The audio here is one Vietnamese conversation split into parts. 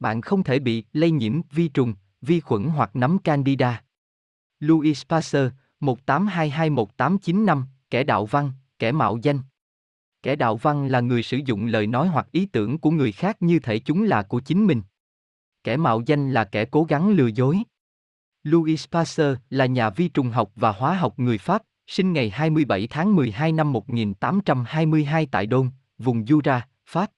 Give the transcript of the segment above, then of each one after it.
Bạn không thể bị lây nhiễm vi trùng, vi khuẩn hoặc nấm candida. Louis Pasteur, 1822-1895, kẻ đạo văn, kẻ mạo danh. Kẻ đạo văn là người sử dụng lời nói hoặc ý tưởng của người khác như thể chúng là của chính mình. Kẻ mạo danh là kẻ cố gắng lừa dối. Louis Pasteur là nhà vi trùng học và hóa học người Pháp, sinh ngày 27 tháng 12 năm 1822 tại Đôn, vùng Jura, Pháp.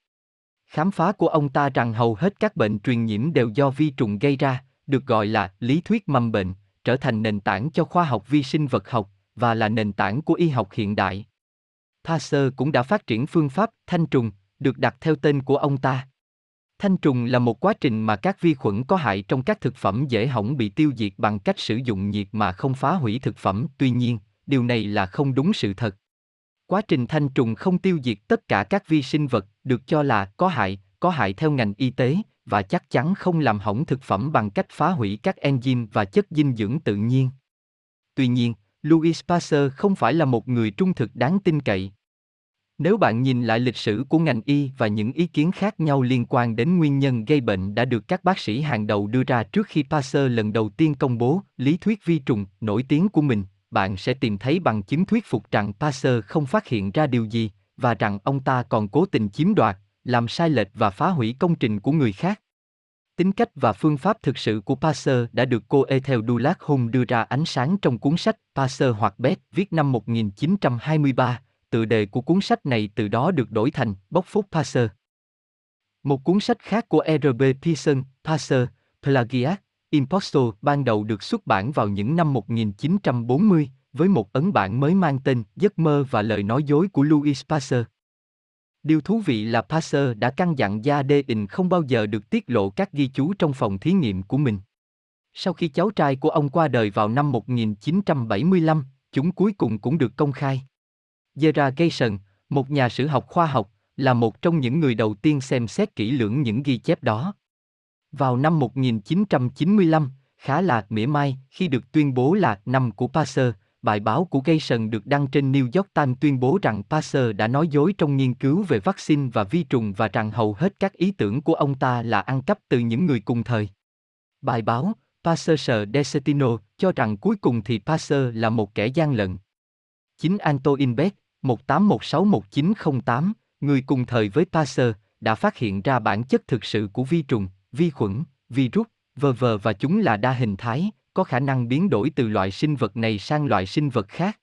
Khám phá của ông ta rằng hầu hết các bệnh truyền nhiễm đều do vi trùng gây ra, được gọi là lý thuyết mầm bệnh, trở thành nền tảng cho khoa học vi sinh vật học và là nền tảng của y học hiện đại. Pasteur cũng đã phát triển phương pháp thanh trùng, được đặt theo tên của ông ta. Thanh trùng là một quá trình mà các vi khuẩn có hại trong các thực phẩm dễ hỏng bị tiêu diệt bằng cách sử dụng nhiệt mà không phá hủy thực phẩm. Tuy nhiên, điều này là không đúng sự thật. Quá trình thanh trùng không tiêu diệt tất cả các vi sinh vật được cho là có hại, có hại theo ngành y tế và chắc chắn không làm hỏng thực phẩm bằng cách phá hủy các enzyme và chất dinh dưỡng tự nhiên. Tuy nhiên, Louis Pasteur không phải là một người trung thực đáng tin cậy. Nếu bạn nhìn lại lịch sử của ngành y và những ý kiến khác nhau liên quan đến nguyên nhân gây bệnh đã được các bác sĩ hàng đầu đưa ra trước khi Pasteur lần đầu tiên công bố lý thuyết vi trùng nổi tiếng của mình, bạn sẽ tìm thấy bằng chứng thuyết phục rằng Pasteur không phát hiện ra điều gì và rằng ông ta còn cố tình chiếm đoạt, làm sai lệch và phá hủy công trình của người khác. Tính cách và phương pháp thực sự của Pasteur đã được cô Ethel Dulac Hùng đưa ra ánh sáng trong cuốn sách Pasteur hoặc Bét viết năm 1923, tựa đề của cuốn sách này từ đó được đổi thành Bóc Phúc Pasteur. Một cuốn sách khác của R.B. Pearson, Pasteur, Plagiat, Impostor ban đầu được xuất bản vào những năm 1940, với một ấn bản mới mang tên Giấc mơ và lời nói dối của Louis Pasteur. Điều thú vị là Pasteur đã căn dặn gia đê đình không bao giờ được tiết lộ các ghi chú trong phòng thí nghiệm của mình. Sau khi cháu trai của ông qua đời vào năm 1975, chúng cuối cùng cũng được công khai. Gerard Gayson, một nhà sử học khoa học, là một trong những người đầu tiên xem xét kỹ lưỡng những ghi chép đó. Vào năm 1995, khá là mỉa mai khi được tuyên bố là năm của Pasteur, bài báo của Gayson được đăng trên New York Times tuyên bố rằng Pasteur đã nói dối trong nghiên cứu về vaccine và vi trùng và rằng hầu hết các ý tưởng của ông ta là ăn cắp từ những người cùng thời. Bài báo, Pasteur Desetino, cho rằng cuối cùng thì Pasteur là một kẻ gian lận. Chính Antoine Beck, 18161908, người cùng thời với Pasteur, đã phát hiện ra bản chất thực sự của vi trùng, vi khuẩn, virus, vờ vờ và chúng là đa hình thái, có khả năng biến đổi từ loại sinh vật này sang loại sinh vật khác.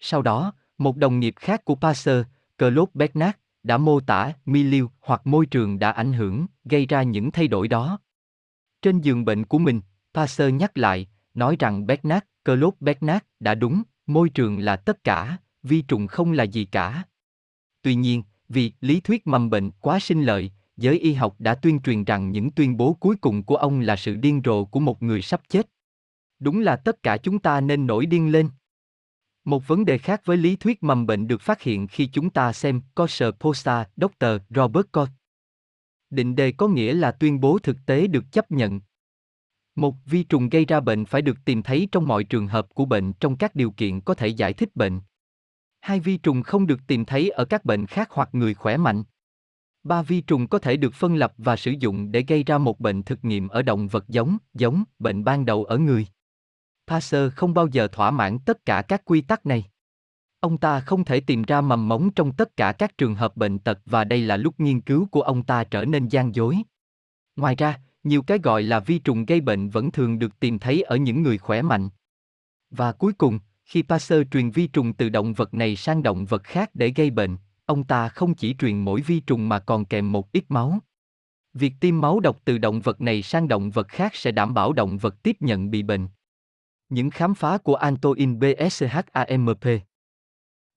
Sau đó, một đồng nghiệp khác của Pasteur, Claude Bernard, đã mô tả milieu hoặc môi trường đã ảnh hưởng, gây ra những thay đổi đó. Trên giường bệnh của mình, Pasteur nhắc lại, nói rằng Bernard, Claude Bernard đã đúng, môi trường là tất cả, vi trùng không là gì cả. Tuy nhiên, vì lý thuyết mầm bệnh quá sinh lợi, giới y học đã tuyên truyền rằng những tuyên bố cuối cùng của ông là sự điên rồ của một người sắp chết. Đúng là tất cả chúng ta nên nổi điên lên. Một vấn đề khác với lý thuyết mầm bệnh được phát hiện khi chúng ta xem Kosher Posta Dr. Robert Koch. Định đề có nghĩa là tuyên bố thực tế được chấp nhận. Một vi trùng gây ra bệnh phải được tìm thấy trong mọi trường hợp của bệnh trong các điều kiện có thể giải thích bệnh. Hai vi trùng không được tìm thấy ở các bệnh khác hoặc người khỏe mạnh. Ba vi trùng có thể được phân lập và sử dụng để gây ra một bệnh thực nghiệm ở động vật giống, giống, bệnh ban đầu ở người. Pasteur không bao giờ thỏa mãn tất cả các quy tắc này. Ông ta không thể tìm ra mầm mống trong tất cả các trường hợp bệnh tật và đây là lúc nghiên cứu của ông ta trở nên gian dối. Ngoài ra, nhiều cái gọi là vi trùng gây bệnh vẫn thường được tìm thấy ở những người khỏe mạnh. Và cuối cùng, khi Pasteur truyền vi trùng từ động vật này sang động vật khác để gây bệnh, ông ta không chỉ truyền mỗi vi trùng mà còn kèm một ít máu. Việc tiêm máu độc từ động vật này sang động vật khác sẽ đảm bảo động vật tiếp nhận bị bệnh. Những khám phá của Antoine BSCHAMP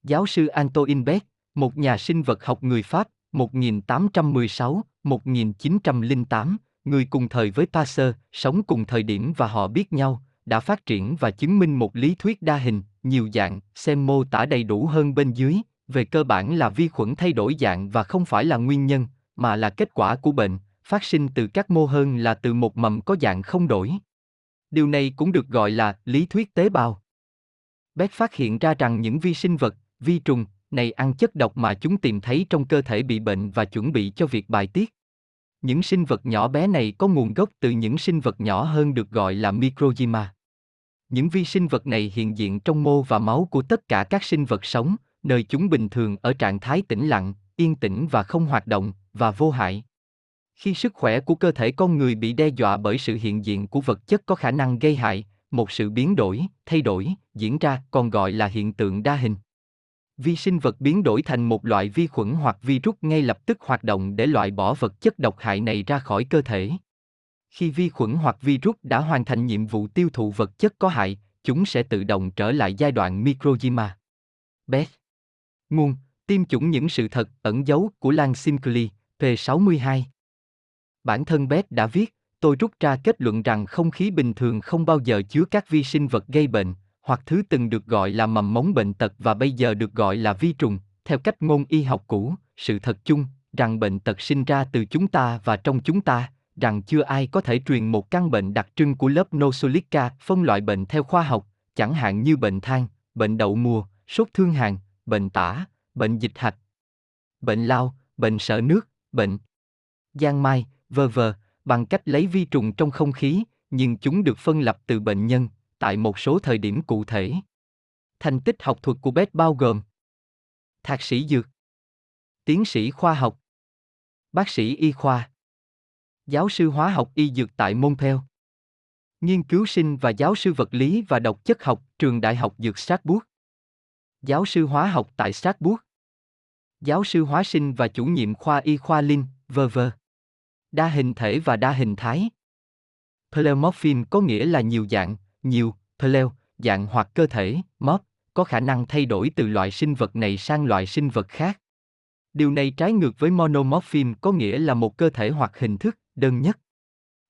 Giáo sư Antoine Beck, một nhà sinh vật học người Pháp, 1816-1908, người cùng thời với Pasteur, sống cùng thời điểm và họ biết nhau, đã phát triển và chứng minh một lý thuyết đa hình, nhiều dạng, xem mô tả đầy đủ hơn bên dưới, về cơ bản là vi khuẩn thay đổi dạng và không phải là nguyên nhân, mà là kết quả của bệnh, phát sinh từ các mô hơn là từ một mầm có dạng không đổi. Điều này cũng được gọi là lý thuyết tế bào. Beck phát hiện ra rằng những vi sinh vật, vi trùng, này ăn chất độc mà chúng tìm thấy trong cơ thể bị bệnh và chuẩn bị cho việc bài tiết. Những sinh vật nhỏ bé này có nguồn gốc từ những sinh vật nhỏ hơn được gọi là microgyma. Những vi sinh vật này hiện diện trong mô và máu của tất cả các sinh vật sống, nơi chúng bình thường ở trạng thái tĩnh lặng, yên tĩnh và không hoạt động, và vô hại. Khi sức khỏe của cơ thể con người bị đe dọa bởi sự hiện diện của vật chất có khả năng gây hại, một sự biến đổi, thay đổi, diễn ra còn gọi là hiện tượng đa hình. Vi sinh vật biến đổi thành một loại vi khuẩn hoặc virus ngay lập tức hoạt động để loại bỏ vật chất độc hại này ra khỏi cơ thể. Khi vi khuẩn hoặc virus đã hoàn thành nhiệm vụ tiêu thụ vật chất có hại, chúng sẽ tự động trở lại giai đoạn microzima. Beth Nguồn, tiêm chủng những sự thật ẩn dấu của Lan Simcley, P62. Bản thân Beth đã viết, tôi rút ra kết luận rằng không khí bình thường không bao giờ chứa các vi sinh vật gây bệnh, hoặc thứ từng được gọi là mầm mống bệnh tật và bây giờ được gọi là vi trùng, theo cách ngôn y học cũ, sự thật chung, rằng bệnh tật sinh ra từ chúng ta và trong chúng ta, rằng chưa ai có thể truyền một căn bệnh đặc trưng của lớp Nosolica phân loại bệnh theo khoa học, chẳng hạn như bệnh than, bệnh đậu mùa, sốt thương hàn, bệnh tả, bệnh dịch hạch, bệnh lao, bệnh sợ nước, bệnh giang mai, vơ vờ, bằng cách lấy vi trùng trong không khí, nhưng chúng được phân lập từ bệnh nhân, tại một số thời điểm cụ thể. Thành tích học thuật của Beth bao gồm Thạc sĩ Dược Tiến sĩ khoa học Bác sĩ y khoa Giáo sư hóa học y dược tại Montpellier Nghiên cứu sinh và giáo sư vật lý và độc chất học trường Đại học Dược Strasbourg Giáo sư hóa học tại Strasbourg Giáo sư hóa sinh và chủ nhiệm khoa y khoa Linh, v.v. Đa hình thể và đa hình thái Pleomorphin có nghĩa là nhiều dạng, nhiều, pleo, dạng hoặc cơ thể, morph, có khả năng thay đổi từ loại sinh vật này sang loại sinh vật khác. Điều này trái ngược với monomorphin có nghĩa là một cơ thể hoặc hình thức, đơn nhất.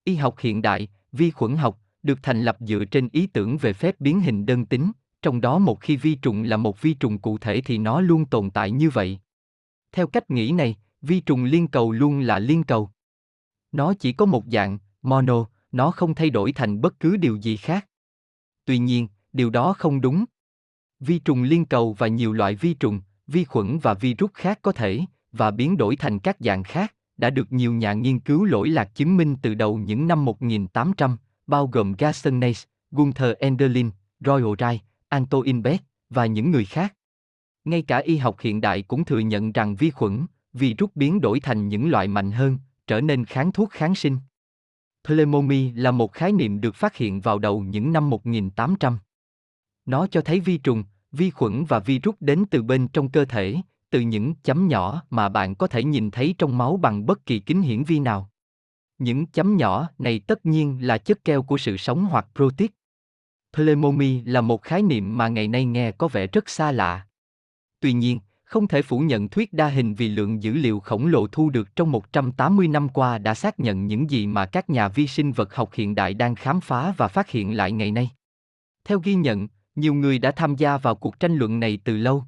Y học hiện đại, vi khuẩn học, được thành lập dựa trên ý tưởng về phép biến hình đơn tính, trong đó một khi vi trùng là một vi trùng cụ thể thì nó luôn tồn tại như vậy. Theo cách nghĩ này, vi trùng liên cầu luôn là liên cầu. Nó chỉ có một dạng, mono, nó không thay đổi thành bất cứ điều gì khác. Tuy nhiên, điều đó không đúng. Vi trùng liên cầu và nhiều loại vi trùng, vi khuẩn và virus khác có thể, và biến đổi thành các dạng khác, đã được nhiều nhà nghiên cứu lỗi lạc chứng minh từ đầu những năm 1800, bao gồm Gaston Nace, Gunther Enderlin, Roy O'Reilly, Antoine Beck và những người khác. Ngay cả y học hiện đại cũng thừa nhận rằng vi khuẩn, virus biến đổi thành những loại mạnh hơn, trở nên kháng thuốc kháng sinh. Pleomomy là một khái niệm được phát hiện vào đầu những năm 1800. Nó cho thấy vi trùng, vi khuẩn và virus đến từ bên trong cơ thể, từ những chấm nhỏ mà bạn có thể nhìn thấy trong máu bằng bất kỳ kính hiển vi nào. Những chấm nhỏ này tất nhiên là chất keo của sự sống hoặc protein. Pleomomy là một khái niệm mà ngày nay nghe có vẻ rất xa lạ. Tuy nhiên, không thể phủ nhận thuyết đa hình vì lượng dữ liệu khổng lồ thu được trong 180 năm qua đã xác nhận những gì mà các nhà vi sinh vật học hiện đại đang khám phá và phát hiện lại ngày nay. Theo ghi nhận, nhiều người đã tham gia vào cuộc tranh luận này từ lâu.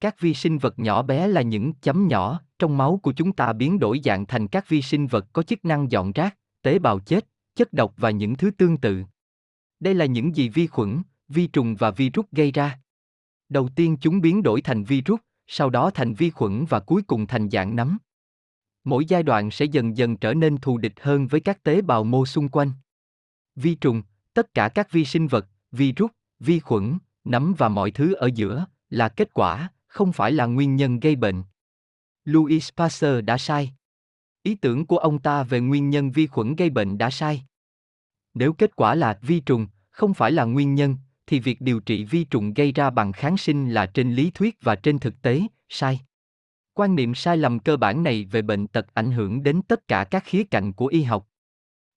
Các vi sinh vật nhỏ bé là những chấm nhỏ trong máu của chúng ta biến đổi dạng thành các vi sinh vật có chức năng dọn rác, tế bào chết, chất độc và những thứ tương tự. Đây là những gì vi khuẩn, vi trùng và virus gây ra. Đầu tiên chúng biến đổi thành virus, sau đó thành vi khuẩn và cuối cùng thành dạng nấm. Mỗi giai đoạn sẽ dần dần trở nên thù địch hơn với các tế bào mô xung quanh. Vi trùng, tất cả các vi sinh vật, virus, vi khuẩn, nấm và mọi thứ ở giữa, là kết quả, không phải là nguyên nhân gây bệnh. Louis Pasteur đã sai. Ý tưởng của ông ta về nguyên nhân vi khuẩn gây bệnh đã sai. Nếu kết quả là vi trùng, không phải là nguyên nhân, thì việc điều trị vi trùng gây ra bằng kháng sinh là trên lý thuyết và trên thực tế, sai. Quan niệm sai lầm cơ bản này về bệnh tật ảnh hưởng đến tất cả các khía cạnh của y học.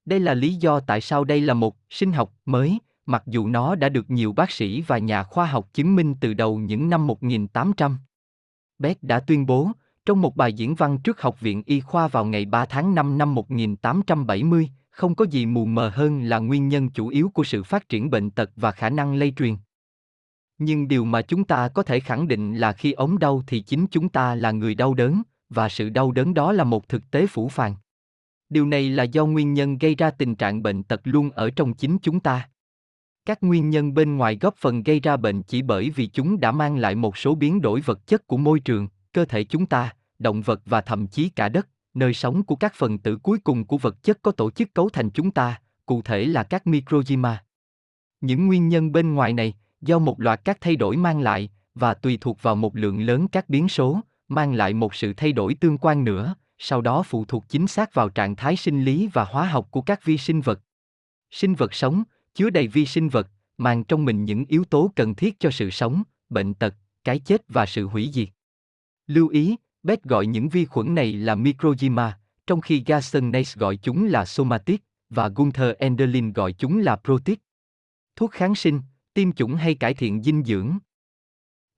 Đây là lý do tại sao đây là một sinh học mới, mặc dù nó đã được nhiều bác sĩ và nhà khoa học chứng minh từ đầu những năm 1800. Beck đã tuyên bố, trong một bài diễn văn trước Học viện Y khoa vào ngày 3 tháng 5 năm 1870, không có gì mù mờ hơn là nguyên nhân chủ yếu của sự phát triển bệnh tật và khả năng lây truyền. Nhưng điều mà chúng ta có thể khẳng định là khi ốm đau thì chính chúng ta là người đau đớn, và sự đau đớn đó là một thực tế phủ phàng. Điều này là do nguyên nhân gây ra tình trạng bệnh tật luôn ở trong chính chúng ta. Các nguyên nhân bên ngoài góp phần gây ra bệnh chỉ bởi vì chúng đã mang lại một số biến đổi vật chất của môi trường, cơ thể chúng ta, động vật và thậm chí cả đất, nơi sống của các phần tử cuối cùng của vật chất có tổ chức cấu thành chúng ta, cụ thể là các microjima. Những nguyên nhân bên ngoài này, do một loạt các thay đổi mang lại, và tùy thuộc vào một lượng lớn các biến số, mang lại một sự thay đổi tương quan nữa, sau đó phụ thuộc chính xác vào trạng thái sinh lý và hóa học của các vi sinh vật. Sinh vật sống, chứa đầy vi sinh vật, mang trong mình những yếu tố cần thiết cho sự sống, bệnh tật, cái chết và sự hủy diệt. Lưu ý, Beck gọi những vi khuẩn này là microgyma, trong khi Gaston Nace gọi chúng là somatic, và Gunther Enderlin gọi chúng là protic. Thuốc kháng sinh, tiêm chủng hay cải thiện dinh dưỡng.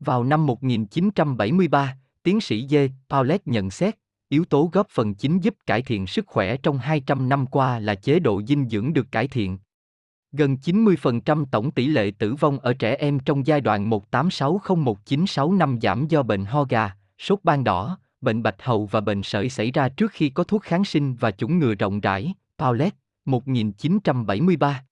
Vào năm 1973, tiến sĩ J. Paulet nhận xét, yếu tố góp phần chính giúp cải thiện sức khỏe trong 200 năm qua là chế độ dinh dưỡng được cải thiện. Gần 90% tổng tỷ lệ tử vong ở trẻ em trong giai đoạn 1860196 giảm do bệnh ho gà, sốt ban đỏ, bệnh bạch hầu và bệnh sởi xảy ra trước khi có thuốc kháng sinh và chủng ngừa rộng rãi. Paulet, 1973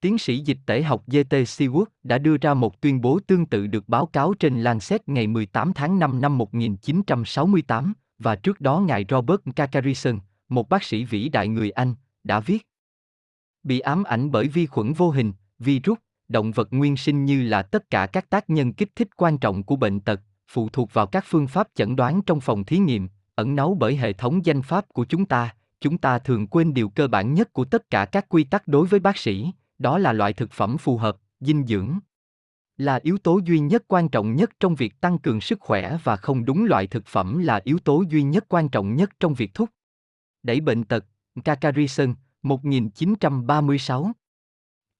Tiến sĩ dịch tễ học J.T. Seward đã đưa ra một tuyên bố tương tự được báo cáo trên Lancet ngày 18 tháng 5 năm 1968, và trước đó ngài Robert Kakarison, một bác sĩ vĩ đại người Anh, đã viết. Bị ám ảnh bởi vi khuẩn vô hình, virus, động vật nguyên sinh như là tất cả các tác nhân kích thích quan trọng của bệnh tật, phụ thuộc vào các phương pháp chẩn đoán trong phòng thí nghiệm, ẩn náu bởi hệ thống danh pháp của chúng ta, chúng ta thường quên điều cơ bản nhất của tất cả các quy tắc đối với bác sĩ, đó là loại thực phẩm phù hợp, dinh dưỡng. Là yếu tố duy nhất quan trọng nhất trong việc tăng cường sức khỏe và không đúng loại thực phẩm là yếu tố duy nhất quan trọng nhất trong việc thúc đẩy bệnh tật. Kakarison, 1936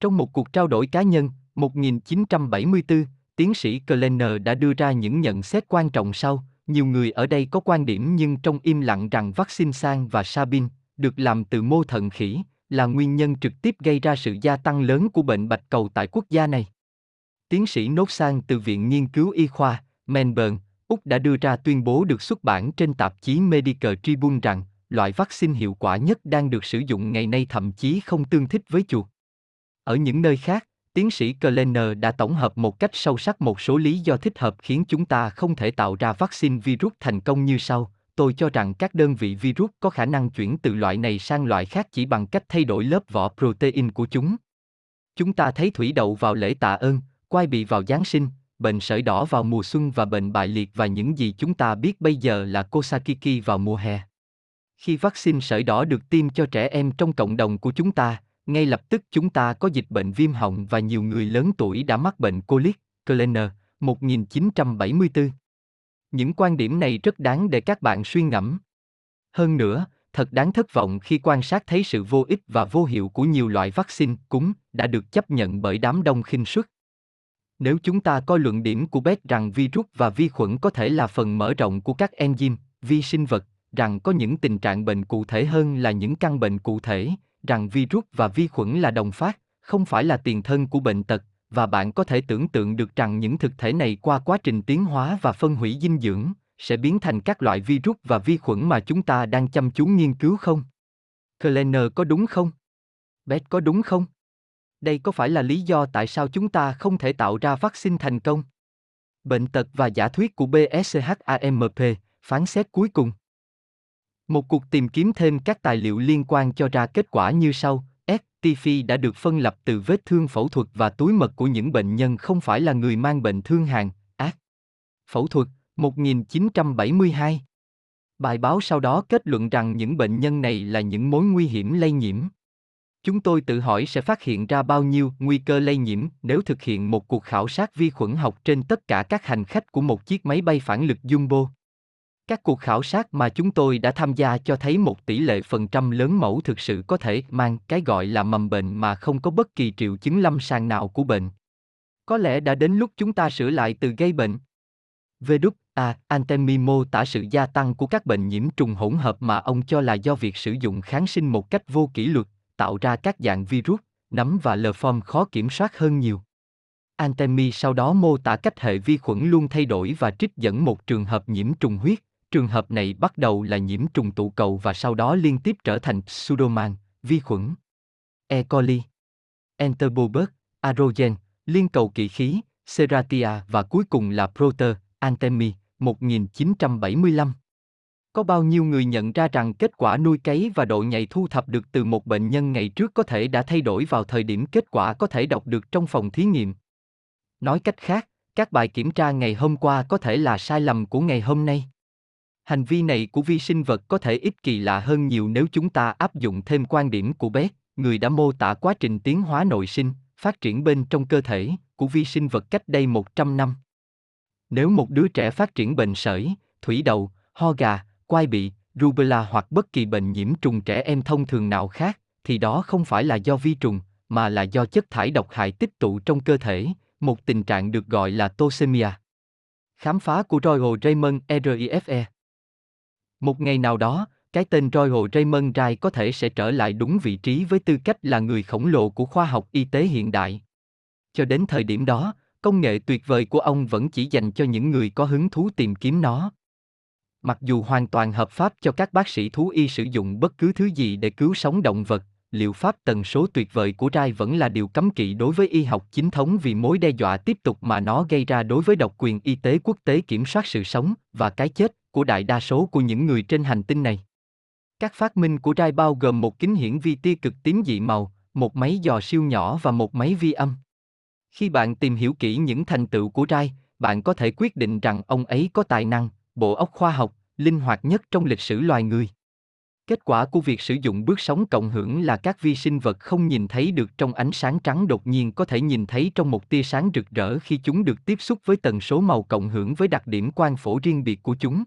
Trong một cuộc trao đổi cá nhân, 1974, tiến sĩ Kleiner đã đưa ra những nhận xét quan trọng sau. Nhiều người ở đây có quan điểm nhưng trong im lặng rằng vaccine sang và Sabin, được làm từ mô thận khỉ, là nguyên nhân trực tiếp gây ra sự gia tăng lớn của bệnh bạch cầu tại quốc gia này. Tiến sĩ Nốt Sang từ Viện Nghiên cứu Y khoa, Melbourne, Úc đã đưa ra tuyên bố được xuất bản trên tạp chí Medical Tribune rằng loại vaccine hiệu quả nhất đang được sử dụng ngày nay thậm chí không tương thích với chuột. Ở những nơi khác, tiến sĩ Klenner đã tổng hợp một cách sâu sắc một số lý do thích hợp khiến chúng ta không thể tạo ra vaccine virus thành công như sau tôi cho rằng các đơn vị virus có khả năng chuyển từ loại này sang loại khác chỉ bằng cách thay đổi lớp vỏ protein của chúng. Chúng ta thấy thủy đậu vào lễ tạ ơn, quai bị vào Giáng sinh, bệnh sởi đỏ vào mùa xuân và bệnh bại liệt và những gì chúng ta biết bây giờ là Kosakiki vào mùa hè. Khi vaccine sởi đỏ được tiêm cho trẻ em trong cộng đồng của chúng ta, ngay lập tức chúng ta có dịch bệnh viêm họng và nhiều người lớn tuổi đã mắc bệnh colic, Kleiner, 1974. Những quan điểm này rất đáng để các bạn suy ngẫm. Hơn nữa, thật đáng thất vọng khi quan sát thấy sự vô ích và vô hiệu của nhiều loại vaccine cúm đã được chấp nhận bởi đám đông khinh suất. Nếu chúng ta coi luận điểm của Beth rằng virus và vi khuẩn có thể là phần mở rộng của các enzyme, vi sinh vật, rằng có những tình trạng bệnh cụ thể hơn là những căn bệnh cụ thể, rằng virus và vi khuẩn là đồng phát, không phải là tiền thân của bệnh tật, và bạn có thể tưởng tượng được rằng những thực thể này qua quá trình tiến hóa và phân hủy dinh dưỡng sẽ biến thành các loại virus và vi khuẩn mà chúng ta đang chăm chú nghiên cứu không? Kleiner có đúng không? Beck có đúng không? Đây có phải là lý do tại sao chúng ta không thể tạo ra vaccine thành công? Bệnh tật và giả thuyết của BSCHAMP, phán xét cuối cùng. Một cuộc tìm kiếm thêm các tài liệu liên quan cho ra kết quả như sau, STF đã được phân lập từ vết thương phẫu thuật và túi mật của những bệnh nhân không phải là người mang bệnh thương hàn, ác. Phẫu thuật, 1972. Bài báo sau đó kết luận rằng những bệnh nhân này là những mối nguy hiểm lây nhiễm. Chúng tôi tự hỏi sẽ phát hiện ra bao nhiêu nguy cơ lây nhiễm nếu thực hiện một cuộc khảo sát vi khuẩn học trên tất cả các hành khách của một chiếc máy bay phản lực Jumbo. Các cuộc khảo sát mà chúng tôi đã tham gia cho thấy một tỷ lệ phần trăm lớn mẫu thực sự có thể mang cái gọi là mầm bệnh mà không có bất kỳ triệu chứng lâm sàng nào của bệnh. Có lẽ đã đến lúc chúng ta sửa lại từ gây bệnh. Về đúc, à, Antemi mô tả sự gia tăng của các bệnh nhiễm trùng hỗn hợp mà ông cho là do việc sử dụng kháng sinh một cách vô kỷ luật, tạo ra các dạng virus, nấm và lờ form khó kiểm soát hơn nhiều. Antemi sau đó mô tả cách hệ vi khuẩn luôn thay đổi và trích dẫn một trường hợp nhiễm trùng huyết, Trường hợp này bắt đầu là nhiễm trùng tụ cầu và sau đó liên tiếp trở thành pseudoman, vi khuẩn. E. coli, Enterobacter, Arogen, liên cầu kỵ khí, Serratia và cuối cùng là Proter, Antemi, 1975. Có bao nhiêu người nhận ra rằng kết quả nuôi cấy và độ nhạy thu thập được từ một bệnh nhân ngày trước có thể đã thay đổi vào thời điểm kết quả có thể đọc được trong phòng thí nghiệm. Nói cách khác, các bài kiểm tra ngày hôm qua có thể là sai lầm của ngày hôm nay. Hành vi này của vi sinh vật có thể ít kỳ lạ hơn nhiều nếu chúng ta áp dụng thêm quan điểm của Beck, người đã mô tả quá trình tiến hóa nội sinh, phát triển bên trong cơ thể của vi sinh vật cách đây 100 năm. Nếu một đứa trẻ phát triển bệnh sởi, thủy đậu, ho gà, quai bị, rubella hoặc bất kỳ bệnh nhiễm trùng trẻ em thông thường nào khác, thì đó không phải là do vi trùng, mà là do chất thải độc hại tích tụ trong cơ thể, một tình trạng được gọi là tosemia. Khám phá của Royal Raymond RIFE một ngày nào đó, cái tên Royal Raymond Rai có thể sẽ trở lại đúng vị trí với tư cách là người khổng lồ của khoa học y tế hiện đại. Cho đến thời điểm đó, công nghệ tuyệt vời của ông vẫn chỉ dành cho những người có hứng thú tìm kiếm nó. Mặc dù hoàn toàn hợp pháp cho các bác sĩ thú y sử dụng bất cứ thứ gì để cứu sống động vật, liệu pháp tần số tuyệt vời của Rai vẫn là điều cấm kỵ đối với y học chính thống vì mối đe dọa tiếp tục mà nó gây ra đối với độc quyền y tế quốc tế kiểm soát sự sống và cái chết của đại đa số của những người trên hành tinh này. Các phát minh của Rai bao gồm một kính hiển vi tia cực tím dị màu, một máy dò siêu nhỏ và một máy vi âm. Khi bạn tìm hiểu kỹ những thành tựu của Rai, bạn có thể quyết định rằng ông ấy có tài năng, bộ óc khoa học, linh hoạt nhất trong lịch sử loài người. Kết quả của việc sử dụng bước sóng cộng hưởng là các vi sinh vật không nhìn thấy được trong ánh sáng trắng đột nhiên có thể nhìn thấy trong một tia sáng rực rỡ khi chúng được tiếp xúc với tần số màu cộng hưởng với đặc điểm quang phổ riêng biệt của chúng.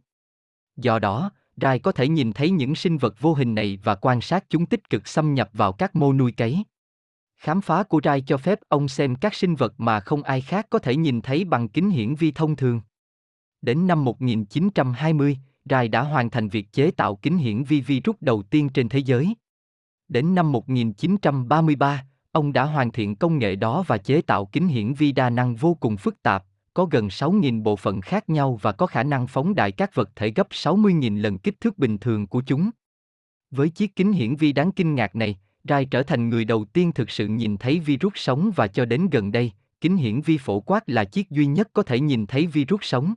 Do đó, Rai có thể nhìn thấy những sinh vật vô hình này và quan sát chúng tích cực xâm nhập vào các mô nuôi cấy. Khám phá của Rai cho phép ông xem các sinh vật mà không ai khác có thể nhìn thấy bằng kính hiển vi thông thường. Đến năm 1920, Rai đã hoàn thành việc chế tạo kính hiển vi virus đầu tiên trên thế giới. Đến năm 1933, ông đã hoàn thiện công nghệ đó và chế tạo kính hiển vi đa năng vô cùng phức tạp, có gần 6.000 bộ phận khác nhau và có khả năng phóng đại các vật thể gấp 60.000 lần kích thước bình thường của chúng. Với chiếc kính hiển vi đáng kinh ngạc này, Rai trở thành người đầu tiên thực sự nhìn thấy virus sống và cho đến gần đây, kính hiển vi phổ quát là chiếc duy nhất có thể nhìn thấy virus sống.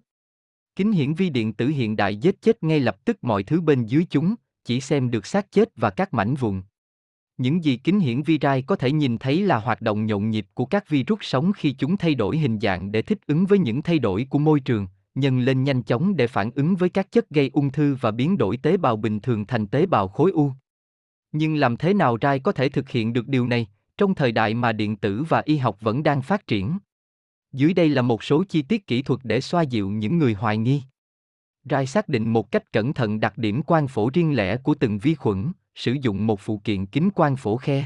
Kính hiển vi điện tử hiện đại giết chết ngay lập tức mọi thứ bên dưới chúng, chỉ xem được xác chết và các mảnh vụn. Những gì kính hiển vi rai có thể nhìn thấy là hoạt động nhộn nhịp của các virus sống khi chúng thay đổi hình dạng để thích ứng với những thay đổi của môi trường, nhân lên nhanh chóng để phản ứng với các chất gây ung thư và biến đổi tế bào bình thường thành tế bào khối u. Nhưng làm thế nào rai có thể thực hiện được điều này, trong thời đại mà điện tử và y học vẫn đang phát triển? Dưới đây là một số chi tiết kỹ thuật để xoa dịu những người hoài nghi. Rai xác định một cách cẩn thận đặc điểm quang phổ riêng lẻ của từng vi khuẩn, sử dụng một phụ kiện kính quang phổ khe.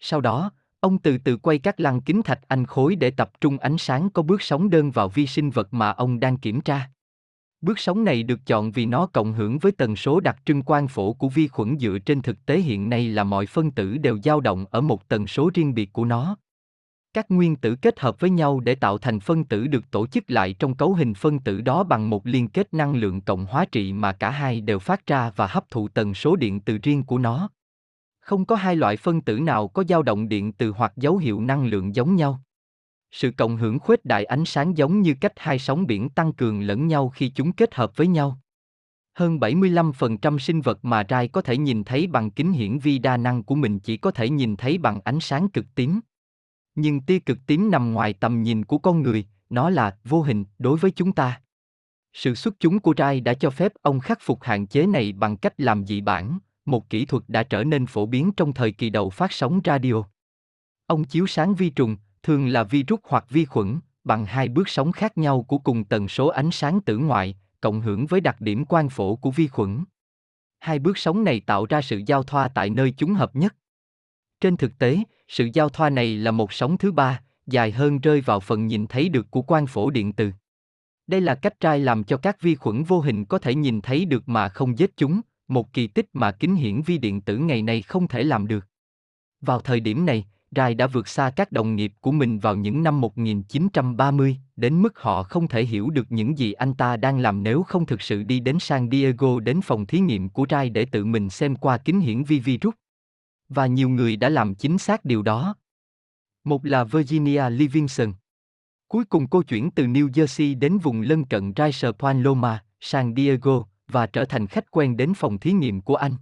Sau đó, ông từ từ quay các lăng kính thạch anh khối để tập trung ánh sáng có bước sóng đơn vào vi sinh vật mà ông đang kiểm tra. Bước sóng này được chọn vì nó cộng hưởng với tần số đặc trưng quang phổ của vi khuẩn dựa trên thực tế hiện nay là mọi phân tử đều dao động ở một tần số riêng biệt của nó. Các nguyên tử kết hợp với nhau để tạo thành phân tử được tổ chức lại trong cấu hình phân tử đó bằng một liên kết năng lượng cộng hóa trị mà cả hai đều phát ra và hấp thụ tần số điện từ riêng của nó. Không có hai loại phân tử nào có dao động điện từ hoặc dấu hiệu năng lượng giống nhau. Sự cộng hưởng khuếch đại ánh sáng giống như cách hai sóng biển tăng cường lẫn nhau khi chúng kết hợp với nhau. Hơn 75% sinh vật mà Rai có thể nhìn thấy bằng kính hiển vi đa năng của mình chỉ có thể nhìn thấy bằng ánh sáng cực tím. Nhưng tia cực tím nằm ngoài tầm nhìn của con người, nó là vô hình đối với chúng ta. Sự xuất chúng của Rai đã cho phép ông khắc phục hạn chế này bằng cách làm dị bản, một kỹ thuật đã trở nên phổ biến trong thời kỳ đầu phát sóng radio. Ông chiếu sáng vi trùng, thường là virus hoặc vi khuẩn, bằng hai bước sóng khác nhau của cùng tần số ánh sáng tử ngoại, cộng hưởng với đặc điểm quang phổ của vi khuẩn. Hai bước sóng này tạo ra sự giao thoa tại nơi chúng hợp nhất. Trên thực tế, sự giao thoa này là một sóng thứ ba, dài hơn rơi vào phần nhìn thấy được của quang phổ điện từ. Đây là cách trai làm cho các vi khuẩn vô hình có thể nhìn thấy được mà không giết chúng, một kỳ tích mà kính hiển vi điện tử ngày nay không thể làm được. Vào thời điểm này, Rai đã vượt xa các đồng nghiệp của mình vào những năm 1930, đến mức họ không thể hiểu được những gì anh ta đang làm nếu không thực sự đi đến San Diego đến phòng thí nghiệm của Rai để tự mình xem qua kính hiển vi virus. Và nhiều người đã làm chính xác điều đó. Một là Virginia Livingston. Cuối cùng cô chuyển từ New Jersey đến vùng lân cận Rice Point Loma, San Diego, và trở thành khách quen đến phòng thí nghiệm của anh.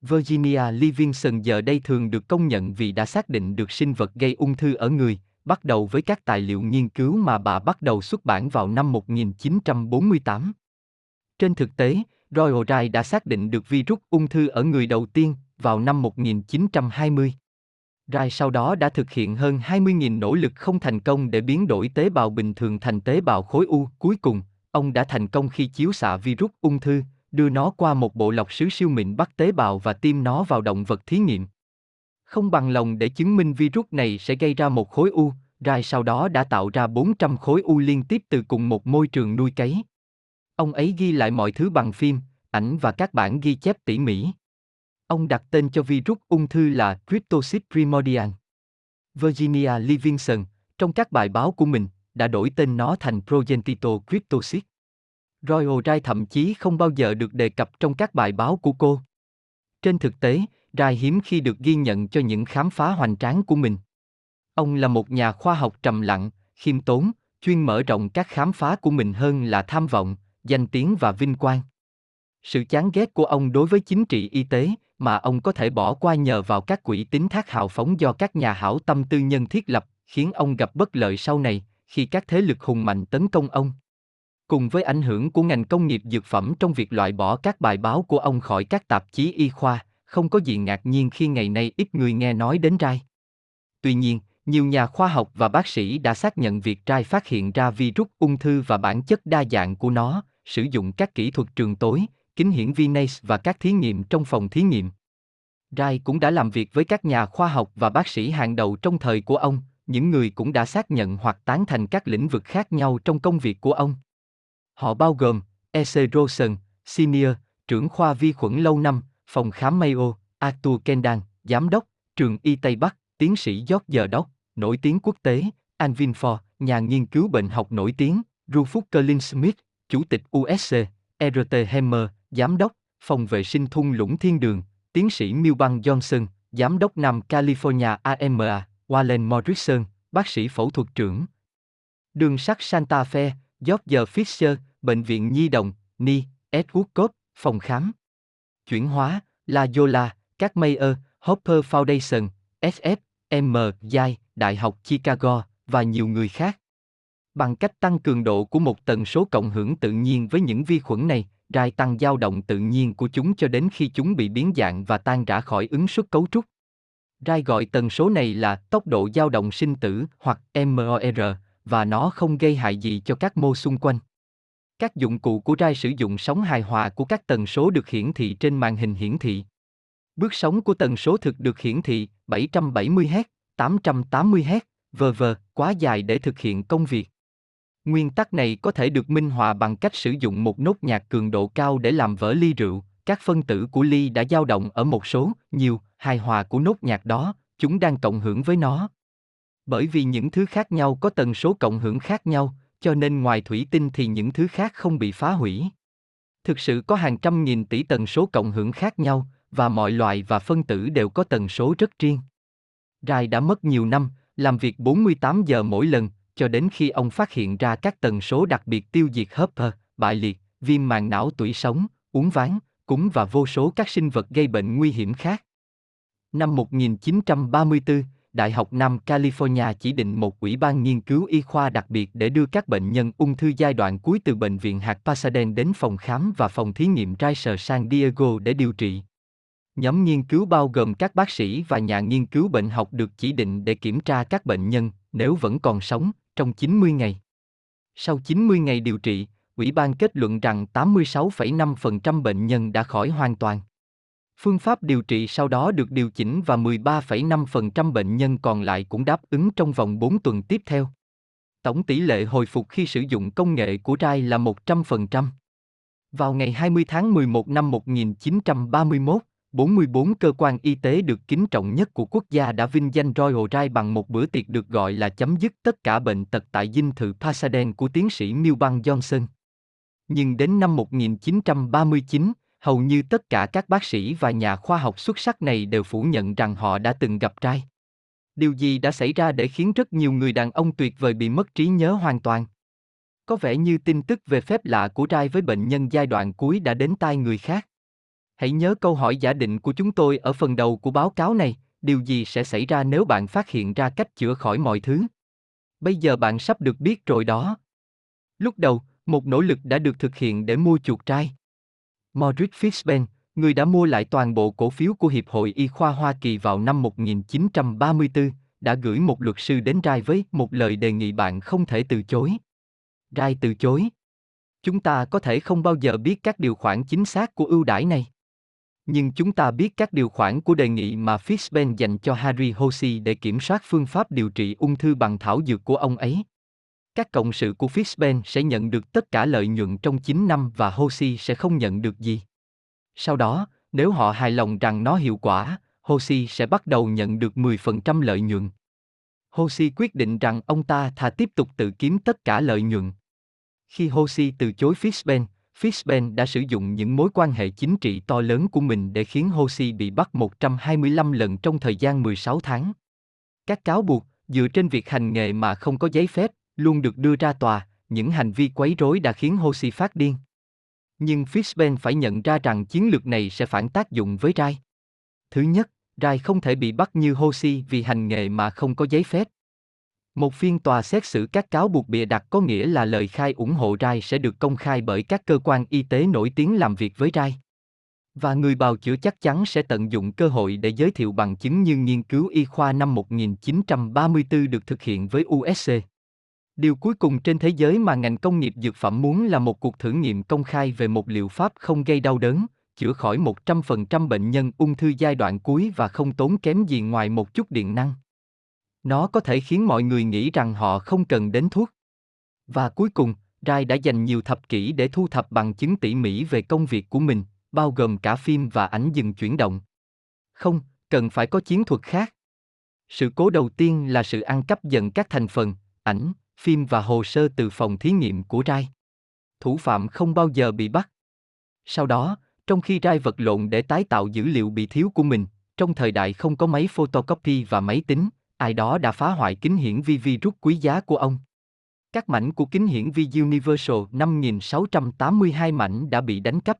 Virginia Livingston giờ đây thường được công nhận vì đã xác định được sinh vật gây ung thư ở người, bắt đầu với các tài liệu nghiên cứu mà bà bắt đầu xuất bản vào năm 1948. Trên thực tế, Royal Rye đã xác định được virus ung thư ở người đầu tiên vào năm 1920. Rai sau đó đã thực hiện hơn 20.000 nỗ lực không thành công để biến đổi tế bào bình thường thành tế bào khối u. Cuối cùng, ông đã thành công khi chiếu xạ virus ung thư, đưa nó qua một bộ lọc sứ siêu mịn bắt tế bào và tiêm nó vào động vật thí nghiệm. Không bằng lòng để chứng minh virus này sẽ gây ra một khối u, Rai sau đó đã tạo ra 400 khối u liên tiếp từ cùng một môi trường nuôi cấy. Ông ấy ghi lại mọi thứ bằng phim, ảnh và các bản ghi chép tỉ mỉ. Ông đặt tên cho virus ung thư là Cryptosis primordial. Virginia Livingston, trong các bài báo của mình, đã đổi tên nó thành Progenitor cryptosis. Royal Rai thậm chí không bao giờ được đề cập trong các bài báo của cô. Trên thực tế, Rai hiếm khi được ghi nhận cho những khám phá hoành tráng của mình. Ông là một nhà khoa học trầm lặng, khiêm tốn, chuyên mở rộng các khám phá của mình hơn là tham vọng, danh tiếng và vinh quang. Sự chán ghét của ông đối với chính trị y tế, mà ông có thể bỏ qua nhờ vào các quỹ tín thác hào phóng do các nhà hảo tâm tư nhân thiết lập, khiến ông gặp bất lợi sau này, khi các thế lực hùng mạnh tấn công ông. Cùng với ảnh hưởng của ngành công nghiệp dược phẩm trong việc loại bỏ các bài báo của ông khỏi các tạp chí y khoa, không có gì ngạc nhiên khi ngày nay ít người nghe nói đến rai. Tuy nhiên, nhiều nhà khoa học và bác sĩ đã xác nhận việc trai phát hiện ra virus ung thư và bản chất đa dạng của nó, sử dụng các kỹ thuật trường tối, kính hiển vi và các thí nghiệm trong phòng thí nghiệm. Rai cũng đã làm việc với các nhà khoa học và bác sĩ hàng đầu trong thời của ông, những người cũng đã xác nhận hoặc tán thành các lĩnh vực khác nhau trong công việc của ông. Họ bao gồm E.C. Rosen, Senior, trưởng khoa vi khuẩn lâu năm, phòng khám Mayo, Arthur Kendall, giám đốc, trường Y Tây Bắc, tiến sĩ George Dock, nổi tiếng quốc tế, Alvin Ford, nhà nghiên cứu bệnh học nổi tiếng, Rufus Collins Smith, chủ tịch USC, R.T. Hammer, giám đốc, phòng vệ sinh thung lũng thiên đường, tiến sĩ Milbank Johnson, giám đốc Nam California AMA, Wallen Morrison, bác sĩ phẫu thuật trưởng. Đường sắt Santa Fe, George Fisher, Bệnh viện Nhi đồng, Ni, Edward Cobb, phòng khám. Chuyển hóa, La Yola, các Mayer, Hopper Foundation, SF, M. Yai, Đại học Chicago, và nhiều người khác. Bằng cách tăng cường độ của một tần số cộng hưởng tự nhiên với những vi khuẩn này, gai tăng dao động tự nhiên của chúng cho đến khi chúng bị biến dạng và tan rã khỏi ứng suất cấu trúc. Rai gọi tần số này là tốc độ dao động sinh tử hoặc MOR, và nó không gây hại gì cho các mô xung quanh. Các dụng cụ của Rai sử dụng sóng hài hòa của các tần số được hiển thị trên màn hình hiển thị. Bước sóng của tần số thực được hiển thị 770Hz, 880Hz, v.v. quá dài để thực hiện công việc. Nguyên tắc này có thể được minh họa bằng cách sử dụng một nốt nhạc cường độ cao để làm vỡ ly rượu. Các phân tử của ly đã dao động ở một số, nhiều, hài hòa của nốt nhạc đó, chúng đang cộng hưởng với nó. Bởi vì những thứ khác nhau có tần số cộng hưởng khác nhau, cho nên ngoài thủy tinh thì những thứ khác không bị phá hủy. Thực sự có hàng trăm nghìn tỷ tần số cộng hưởng khác nhau, và mọi loại và phân tử đều có tần số rất riêng. Rai đã mất nhiều năm, làm việc 48 giờ mỗi lần, cho đến khi ông phát hiện ra các tần số đặc biệt tiêu diệt Hopper, bại liệt, viêm màng não tủy sống, uống ván, cúng và vô số các sinh vật gây bệnh nguy hiểm khác. Năm 1934, Đại học Nam California chỉ định một ủy ban nghiên cứu y khoa đặc biệt để đưa các bệnh nhân ung thư giai đoạn cuối từ bệnh viện hạt Pasadena đến phòng khám và phòng thí nghiệm Rice San Diego để điều trị. Nhóm nghiên cứu bao gồm các bác sĩ và nhà nghiên cứu bệnh học được chỉ định để kiểm tra các bệnh nhân, nếu vẫn còn sống, trong 90 ngày. Sau 90 ngày điều trị, ủy ban kết luận rằng 86,5% bệnh nhân đã khỏi hoàn toàn. Phương pháp điều trị sau đó được điều chỉnh và 13,5% bệnh nhân còn lại cũng đáp ứng trong vòng 4 tuần tiếp theo. Tổng tỷ lệ hồi phục khi sử dụng công nghệ của Rai là 100%. Vào ngày 20 tháng 11 năm 1931, 44 cơ quan y tế được kính trọng nhất của quốc gia đã vinh danh Royal Rai bằng một bữa tiệc được gọi là chấm dứt tất cả bệnh tật tại dinh thự Pasadena của tiến sĩ Milbank Johnson. Nhưng đến năm 1939, hầu như tất cả các bác sĩ và nhà khoa học xuất sắc này đều phủ nhận rằng họ đã từng gặp trai. Điều gì đã xảy ra để khiến rất nhiều người đàn ông tuyệt vời bị mất trí nhớ hoàn toàn? Có vẻ như tin tức về phép lạ của Rai với bệnh nhân giai đoạn cuối đã đến tai người khác. Hãy nhớ câu hỏi giả định của chúng tôi ở phần đầu của báo cáo này, điều gì sẽ xảy ra nếu bạn phát hiện ra cách chữa khỏi mọi thứ? Bây giờ bạn sắp được biết rồi đó. Lúc đầu, một nỗ lực đã được thực hiện để mua chuột trai. Maurice Fishben, người đã mua lại toàn bộ cổ phiếu của Hiệp hội Y khoa Hoa Kỳ vào năm 1934, đã gửi một luật sư đến Rai với một lời đề nghị bạn không thể từ chối. Rai từ chối. Chúng ta có thể không bao giờ biết các điều khoản chính xác của ưu đãi này. Nhưng chúng ta biết các điều khoản của đề nghị mà Fishben dành cho Harry Hosey để kiểm soát phương pháp điều trị ung thư bằng thảo dược của ông ấy. Các cộng sự của Fishben sẽ nhận được tất cả lợi nhuận trong 9 năm và Hosey sẽ không nhận được gì. Sau đó, nếu họ hài lòng rằng nó hiệu quả, Hosey sẽ bắt đầu nhận được 10% lợi nhuận. Hosey quyết định rằng ông ta thà tiếp tục tự kiếm tất cả lợi nhuận. Khi Hosey từ chối Fishben, Fishben đã sử dụng những mối quan hệ chính trị to lớn của mình để khiến Hosey bị bắt 125 lần trong thời gian 16 tháng. Các cáo buộc, dựa trên việc hành nghề mà không có giấy phép, luôn được đưa ra tòa, những hành vi quấy rối đã khiến Hosey phát điên. Nhưng Fishben phải nhận ra rằng chiến lược này sẽ phản tác dụng với Rai. Thứ nhất, Rai không thể bị bắt như Hosey vì hành nghề mà không có giấy phép. Một phiên tòa xét xử các cáo buộc bịa đặt có nghĩa là lời khai ủng hộ Rai sẽ được công khai bởi các cơ quan y tế nổi tiếng làm việc với Rai. Và người bào chữa chắc chắn sẽ tận dụng cơ hội để giới thiệu bằng chứng như nghiên cứu y khoa năm 1934 được thực hiện với USC. Điều cuối cùng trên thế giới mà ngành công nghiệp dược phẩm muốn là một cuộc thử nghiệm công khai về một liệu pháp không gây đau đớn, chữa khỏi 100% bệnh nhân ung thư giai đoạn cuối và không tốn kém gì ngoài một chút điện năng. Nó có thể khiến mọi người nghĩ rằng họ không cần đến thuốc. Và cuối cùng, Rai đã dành nhiều thập kỷ để thu thập bằng chứng tỉ mỉ về công việc của mình, bao gồm cả phim và ảnh dừng chuyển động. Không, cần phải có chiến thuật khác. Sự cố đầu tiên là sự ăn cắp dần các thành phần, ảnh, phim và hồ sơ từ phòng thí nghiệm của Rai. Thủ phạm không bao giờ bị bắt. Sau đó, trong khi Rai vật lộn để tái tạo dữ liệu bị thiếu của mình, trong thời đại không có máy photocopy và máy tính, ai đó đã phá hoại kính hiển vi virus quý giá của ông. Các mảnh của kính hiển vi Universal 5682 mảnh đã bị đánh cắp.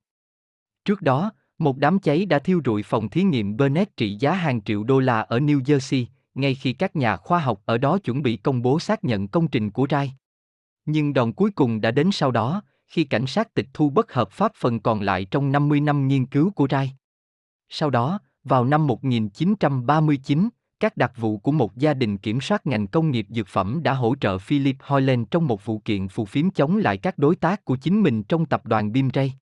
Trước đó, một đám cháy đã thiêu rụi phòng thí nghiệm Burnett trị giá hàng triệu đô la ở New Jersey, ngay khi các nhà khoa học ở đó chuẩn bị công bố xác nhận công trình của Rai. Nhưng đòn cuối cùng đã đến sau đó, khi cảnh sát tịch thu bất hợp pháp phần còn lại trong 50 năm nghiên cứu của Rai. Sau đó, vào năm 1939, các đặc vụ của một gia đình kiểm soát ngành công nghiệp dược phẩm đã hỗ trợ Philip Hoyland trong một vụ kiện phù phiếm chống lại các đối tác của chính mình trong tập đoàn Bimray.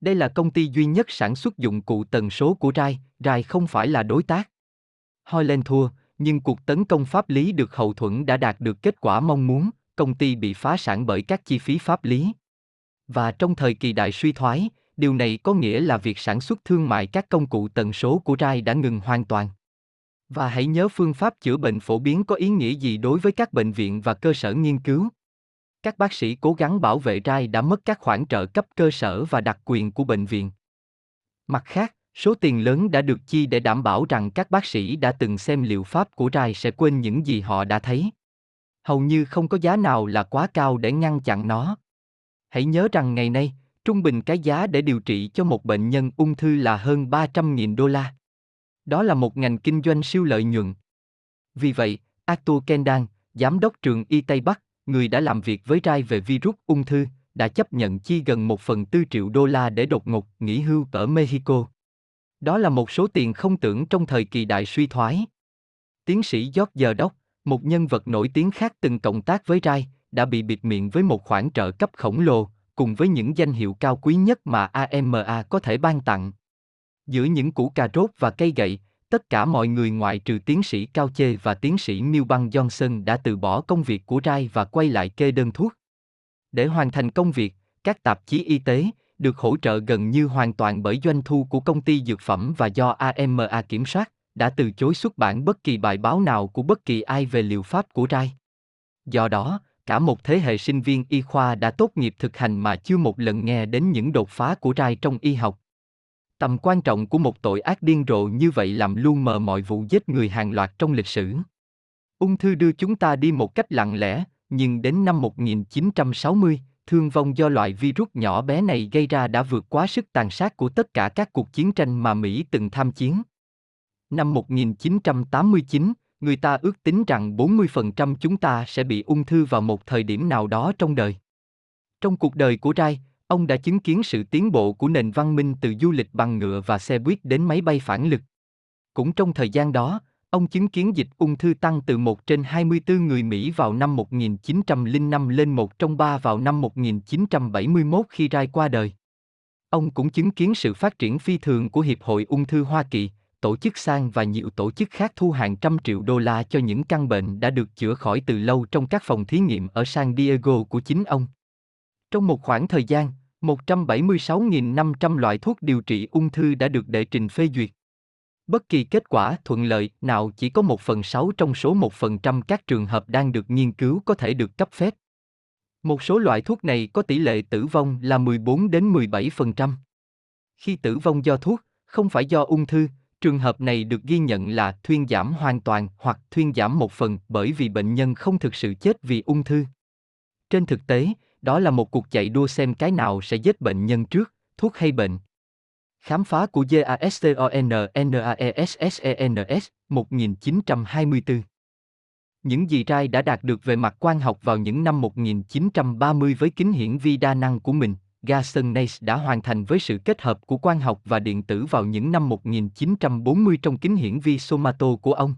Đây là công ty duy nhất sản xuất dụng cụ tần số của Rai, Rai không phải là đối tác. Hoyland thua, nhưng cuộc tấn công pháp lý được hậu thuẫn đã đạt được kết quả mong muốn, công ty bị phá sản bởi các chi phí pháp lý. Và trong thời kỳ đại suy thoái, điều này có nghĩa là việc sản xuất thương mại các công cụ tần số của Rai đã ngừng hoàn toàn. Và hãy nhớ phương pháp chữa bệnh phổ biến có ý nghĩa gì đối với các bệnh viện và cơ sở nghiên cứu. Các bác sĩ cố gắng bảo vệ Rai đã mất các khoản trợ cấp cơ sở và đặc quyền của bệnh viện. Mặt khác, số tiền lớn đã được chi để đảm bảo rằng các bác sĩ đã từng xem liệu pháp của Rai sẽ quên những gì họ đã thấy. Hầu như không có giá nào là quá cao để ngăn chặn nó. Hãy nhớ rằng ngày nay, trung bình cái giá để điều trị cho một bệnh nhân ung thư là hơn 300.000 đô la. Đó là một ngành kinh doanh siêu lợi nhuận. Vì vậy, Arthur Kendan, giám đốc trường Y Tây Bắc, người đã làm việc với Rai về virus ung thư, đã chấp nhận chi gần một phần tư triệu đô la để đột ngột nghỉ hưu ở Mexico. Đó là một số tiền không tưởng trong thời kỳ đại suy thoái. Tiến sĩ George Đốc, một nhân vật nổi tiếng khác từng cộng tác với Rai, đã bị bịt miệng với một khoản trợ cấp khổng lồ, cùng với những danh hiệu cao quý nhất mà AMA có thể ban tặng. Giữa những củ cà rốt và cây gậy, tất cả mọi người ngoại trừ tiến sĩ Cao Chê và tiến sĩ Milbank Johnson đã từ bỏ công việc của Rai và quay lại kê đơn thuốc. Để hoàn thành công việc, các tạp chí y tế, được hỗ trợ gần như hoàn toàn bởi doanh thu của công ty dược phẩm và do AMA kiểm soát, đã từ chối xuất bản bất kỳ bài báo nào của bất kỳ ai về liệu pháp của Rai. Do đó, cả một thế hệ sinh viên y khoa đã tốt nghiệp thực hành mà chưa một lần nghe đến những đột phá của Rai trong y học. Tầm quan trọng của một tội ác điên rồ như vậy làm luôn mờ mọi vụ giết người hàng loạt trong lịch sử. Ung thư đưa chúng ta đi một cách lặng lẽ, nhưng đến năm 1960, thương vong do loại virus nhỏ bé này gây ra đã vượt quá sức tàn sát của tất cả các cuộc chiến tranh mà Mỹ từng tham chiến. Năm 1989, người ta ước tính rằng 40% chúng ta sẽ bị ung thư vào một thời điểm nào đó trong đời. Trong cuộc đời của Rai, ông đã chứng kiến sự tiến bộ của nền văn minh từ du lịch bằng ngựa và xe buýt đến máy bay phản lực. Cũng trong thời gian đó, ông chứng kiến dịch ung thư tăng từ 1 trên 24 người Mỹ vào năm 1905 lên một trong ba vào năm 1971 khi Rai qua đời. Ông cũng chứng kiến sự phát triển phi thường của Hiệp hội Ung thư Hoa Kỳ, tổ chức sang và nhiều tổ chức khác thu hàng trăm triệu đô la cho những căn bệnh đã được chữa khỏi từ lâu trong các phòng thí nghiệm ở San Diego của chính ông. Trong một khoảng thời gian, 176.500 loại thuốc điều trị ung thư đã được đệ trình phê duyệt. Bất kỳ kết quả thuận lợi nào chỉ có một phần sáu trong số một phần trăm các trường hợp đang được nghiên cứu có thể được cấp phép. Một số loại thuốc này có tỷ lệ tử vong là 14 đến 17%. Khi tử vong do thuốc, không phải do ung thư, trường hợp này được ghi nhận là thuyên giảm hoàn toàn hoặc thuyên giảm một phần bởi vì bệnh nhân không thực sự chết vì ung thư. Trên thực tế, đó là một cuộc chạy đua xem cái nào sẽ giết bệnh nhân trước, thuốc hay bệnh. Khám phá của JASTONNAESSENS, 1924 Những gì Rai đã đạt được về mặt quan học vào những năm 1930 với kính hiển vi đa năng của mình, Gaston Nace đã hoàn thành với sự kết hợp của quan học và điện tử vào những năm 1940 trong kính hiển vi Somato của ông.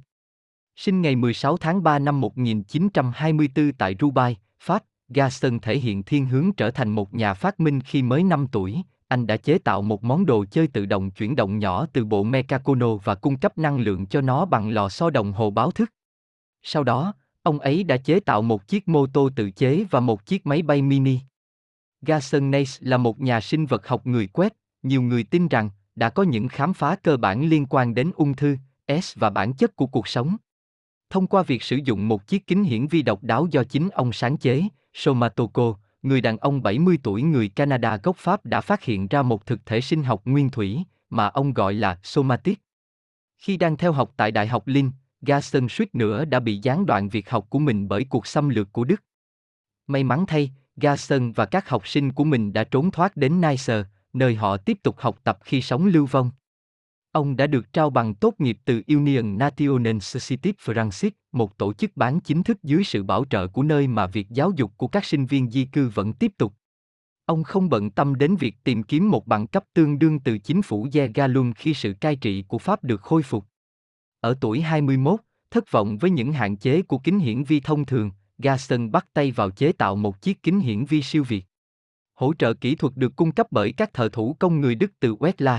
Sinh ngày 16 tháng 3 năm 1924 tại Dubai, Pháp, Gaston thể hiện thiên hướng trở thành một nhà phát minh khi mới 5 tuổi, anh đã chế tạo một món đồ chơi tự động chuyển động nhỏ từ bộ Mechacono và cung cấp năng lượng cho nó bằng lò xo đồng hồ báo thức. Sau đó, ông ấy đã chế tạo một chiếc mô tô tự chế và một chiếc máy bay mini. Gaston Nace là một nhà sinh vật học người quét, nhiều người tin rằng đã có những khám phá cơ bản liên quan đến ung thư, S và bản chất của cuộc sống. Thông qua việc sử dụng một chiếc kính hiển vi độc đáo do chính ông sáng chế, Somatoko, người đàn ông 70 tuổi người Canada gốc Pháp đã phát hiện ra một thực thể sinh học nguyên thủy, mà ông gọi là somatic. Khi đang theo học tại Đại học Linh, Gaston suýt nữa đã bị gián đoạn việc học của mình bởi cuộc xâm lược của Đức. May mắn thay, Gaston và các học sinh của mình đã trốn thoát đến Nice, nơi họ tiếp tục học tập khi sống lưu vong. Ông đã được trao bằng tốt nghiệp từ Union Nationale Société Francis, một tổ chức bán chính thức dưới sự bảo trợ của nơi mà việc giáo dục của các sinh viên di cư vẫn tiếp tục. Ông không bận tâm đến việc tìm kiếm một bằng cấp tương đương từ chính phủ Ye Galun khi sự cai trị của Pháp được khôi phục. Ở tuổi 21, thất vọng với những hạn chế của kính hiển vi thông thường, Gaston bắt tay vào chế tạo một chiếc kính hiển vi siêu việt. Hỗ trợ kỹ thuật được cung cấp bởi các thợ thủ công người Đức từ Westla,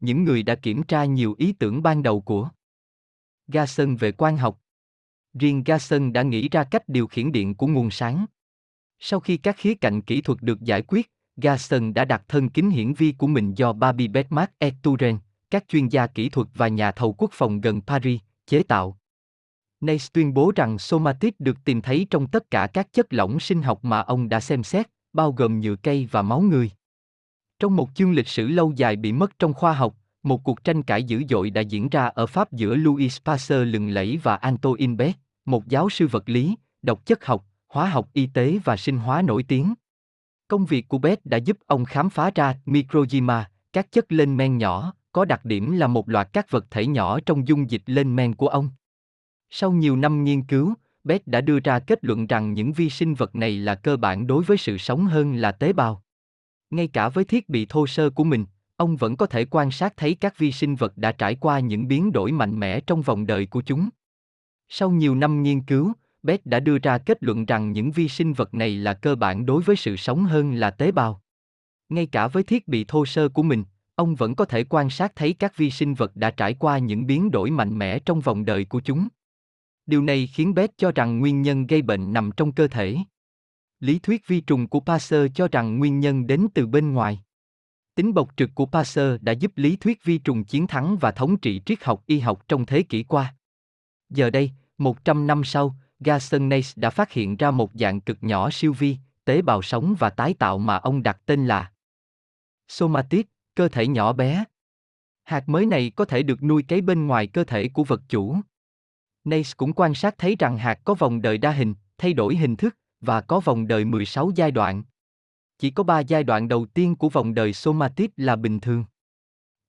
những người đã kiểm tra nhiều ý tưởng ban đầu của Gaston về quan học. Riêng Gaston đã nghĩ ra cách điều khiển điện của nguồn sáng. Sau khi các khía cạnh kỹ thuật được giải quyết, Gaston đã đặt thân kính hiển vi của mình do Barbie Bedmark Eturen, các chuyên gia kỹ thuật và nhà thầu quốc phòng gần Paris, chế tạo. Nace tuyên bố rằng somatic được tìm thấy trong tất cả các chất lỏng sinh học mà ông đã xem xét, bao gồm nhựa cây và máu người. Trong một chương lịch sử lâu dài bị mất trong khoa học, một cuộc tranh cãi dữ dội đã diễn ra ở Pháp giữa Louis Pasteur lừng lẫy và Antoine Becq, một giáo sư vật lý, độc chất học, hóa học y tế và sinh hóa nổi tiếng. Công việc của Becq đã giúp ông khám phá ra microgyma, các chất lên men nhỏ, có đặc điểm là một loạt các vật thể nhỏ trong dung dịch lên men của ông. Sau nhiều năm nghiên cứu, Becq đã đưa ra kết luận rằng những vi sinh vật này là cơ bản đối với sự sống hơn là tế bào. Ngay cả với thiết bị thô sơ của mình, ông vẫn có thể quan sát thấy các vi sinh vật đã trải qua những biến đổi mạnh mẽ trong vòng đời của chúng. Sau nhiều năm nghiên cứu, Beth đã đưa ra kết luận rằng những vi sinh vật này là cơ bản đối với sự sống hơn là tế bào. Ngay cả với thiết bị thô sơ của mình, ông vẫn có thể quan sát thấy các vi sinh vật đã trải qua những biến đổi mạnh mẽ trong vòng đời của chúng. Điều này khiến Beth cho rằng nguyên nhân gây bệnh nằm trong cơ thể. Lý thuyết vi trùng của Pasteur cho rằng nguyên nhân đến từ bên ngoài. Tính bộc trực của Pasteur đã giúp lý thuyết vi trùng chiến thắng và thống trị triết học y học trong thế kỷ qua. Giờ đây, 100 năm sau, Gaston đã phát hiện ra một dạng cực nhỏ siêu vi, tế bào sống và tái tạo mà ông đặt tên là somatic, cơ thể nhỏ bé. Hạt mới này có thể được nuôi cấy bên ngoài cơ thể của vật chủ. Nace cũng quan sát thấy rằng hạt có vòng đời đa hình, thay đổi hình thức, và có vòng đời 16 giai đoạn. Chỉ có 3 giai đoạn đầu tiên của vòng đời somatic là bình thường.